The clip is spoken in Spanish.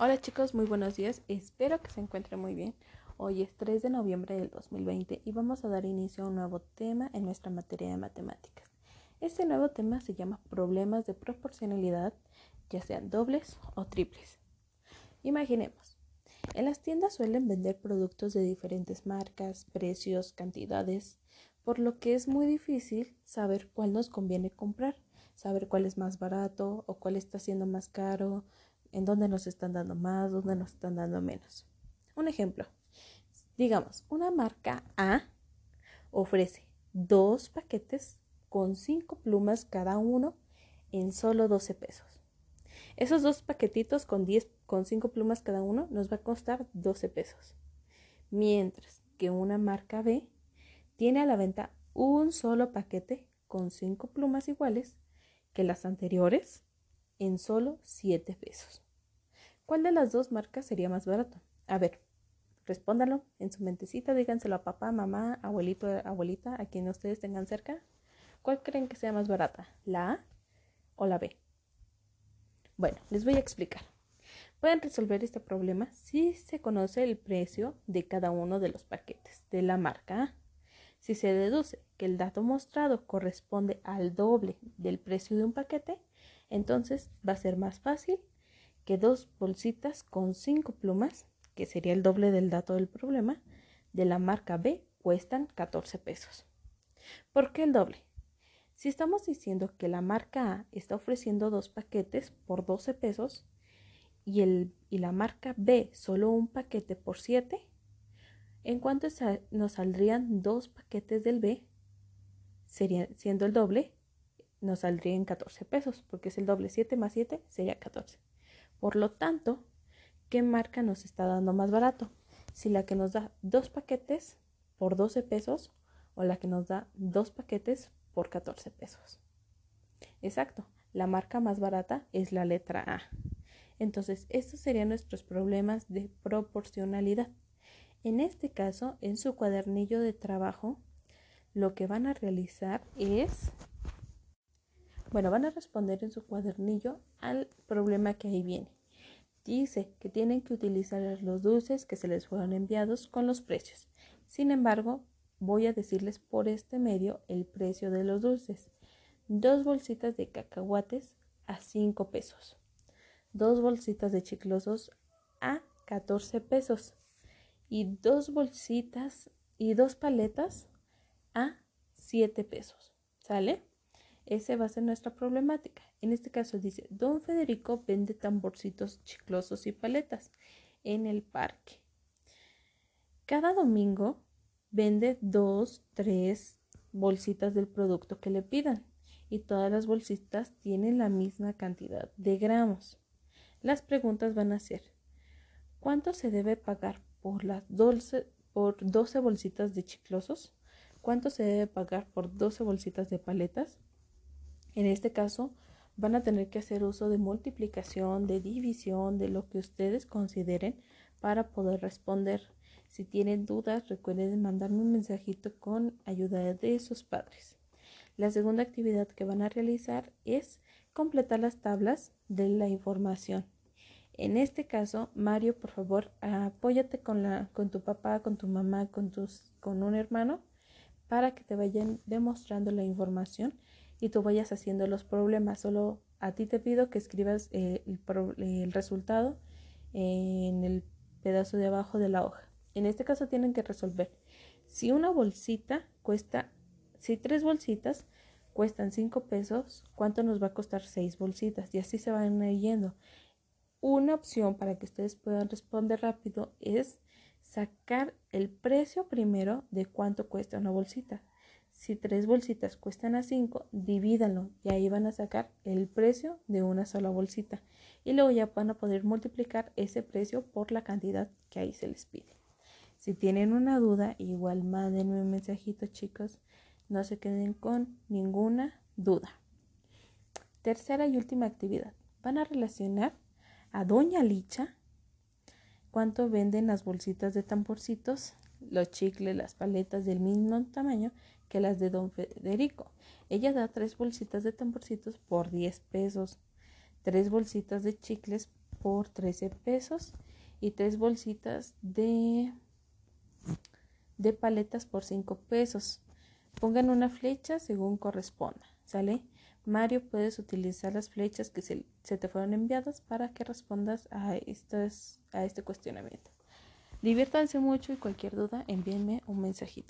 Hola chicos, muy buenos días. Espero que se encuentren muy bien. Hoy es 3 de noviembre del 2020 y vamos a dar inicio a un nuevo tema en nuestra materia de matemáticas. Este nuevo tema se llama problemas de proporcionalidad, ya sean dobles o triples. Imaginemos, en las tiendas suelen vender productos de diferentes marcas, precios, cantidades, por lo que es muy difícil saber cuál nos conviene comprar, saber cuál es más barato o cuál está siendo más caro, en dónde nos están dando más, dónde nos están dando menos. Un ejemplo, digamos, una marca A ofrece dos paquetes con cinco plumas cada uno en solo 12 pesos. Esos dos paquetitos con 10 con 5 plumas cada uno nos va a costar 12 pesos. Mientras que una marca B tiene a la venta un solo paquete con 5 plumas iguales que las anteriores en solo 7 pesos. ¿Cuál de las dos marcas sería más barato? A ver, respóndalo en su mentecita, díganselo a papá, mamá, abuelito, abuelita, a quien ustedes tengan cerca. ¿Cuál creen que sea más barata? ¿La A o la B? Bueno, les voy a explicar. Pueden resolver este problema si se conoce el precio de cada uno de los paquetes de la marca A. Si se deduce que el dato mostrado corresponde al doble del precio de un paquete, entonces va a ser más fácil que dos bolsitas con cinco plumas, que sería el doble del dato del problema, de la marca B cuestan 14 pesos. ¿Por qué el doble? Si estamos diciendo que la marca A está ofreciendo dos paquetes por 12 pesos y, el, y la marca B solo un paquete por 7, ¿en cuánto nos saldrían dos paquetes del B? Sería, siendo el doble, nos saldría en 14 pesos, porque es el doble 7 más 7 sería 14. Por lo tanto, ¿qué marca nos está dando más barato? Si la que nos da dos paquetes por 12 pesos o la que nos da dos paquetes por 14 pesos. Exacto, la marca más barata es la letra A. Entonces, estos serían nuestros problemas de proporcionalidad. En este caso, en su cuadernillo de trabajo, lo que van a realizar es bueno, van a responder en su cuadernillo al problema que ahí viene. Dice que tienen que utilizar los dulces que se les fueron enviados con los precios. Sin embargo, voy a decirles por este medio el precio de los dulces. Dos bolsitas de cacahuates a 5 pesos. Dos bolsitas de chiclosos a 14 pesos. Y dos bolsitas y dos paletas a 7 pesos. ¿Sale? Ese va a ser nuestra problemática. En este caso dice, don Federico vende tamborcitos chiclosos y paletas en el parque. Cada domingo vende dos, tres bolsitas del producto que le pidan y todas las bolsitas tienen la misma cantidad de gramos. Las preguntas van a ser, ¿cuánto se debe pagar por las 12, por 12 bolsitas de chiclosos? ¿Cuánto se debe pagar por 12 bolsitas de paletas? En este caso, van a tener que hacer uso de multiplicación, de división, de lo que ustedes consideren para poder responder. Si tienen dudas, recuerden mandarme un mensajito con ayuda de sus padres. La segunda actividad que van a realizar es completar las tablas de la información. En este caso, Mario, por favor, apóyate con, la, con tu papá, con tu mamá, con, tus, con un hermano, para que te vayan demostrando la información y tú vayas haciendo los problemas. Solo a ti te pido que escribas eh, el, resultado en el pedazo de abajo de la hoja. En este caso tienen que resolver. Si una bolsita cuesta, si tres bolsitas cuestan cinco pesos, ¿cuánto nos va a costar seis bolsitas? Y así se van yendo. Una opción para que ustedes puedan responder rápido es sacar el precio primero de cuánto cuesta una bolsita. Si tres bolsitas cuestan a 5, divídanlo y ahí van a sacar el precio de una sola bolsita. Y luego ya van a poder multiplicar ese precio por la cantidad que ahí se les pide. Si tienen una duda, igual mándenme un mensajito, chicos. No se queden con ninguna duda. Tercera y última actividad. Van a relacionar a Doña Licha cuánto venden las bolsitas de tamborcitos, los chicles, las paletas del mismo tamaño que las de don Federico. Ella da tres bolsitas de tamborcitos por 10 pesos, tres bolsitas de chicles por 13 pesos y tres bolsitas de, paletas por 5 pesos. Pongan una flecha según corresponda, ¿sale? Mario, puedes utilizar las flechas que se, te fueron enviadas para que respondas a, a este cuestionamiento. Diviértanse mucho y cualquier duda envíenme un mensajito.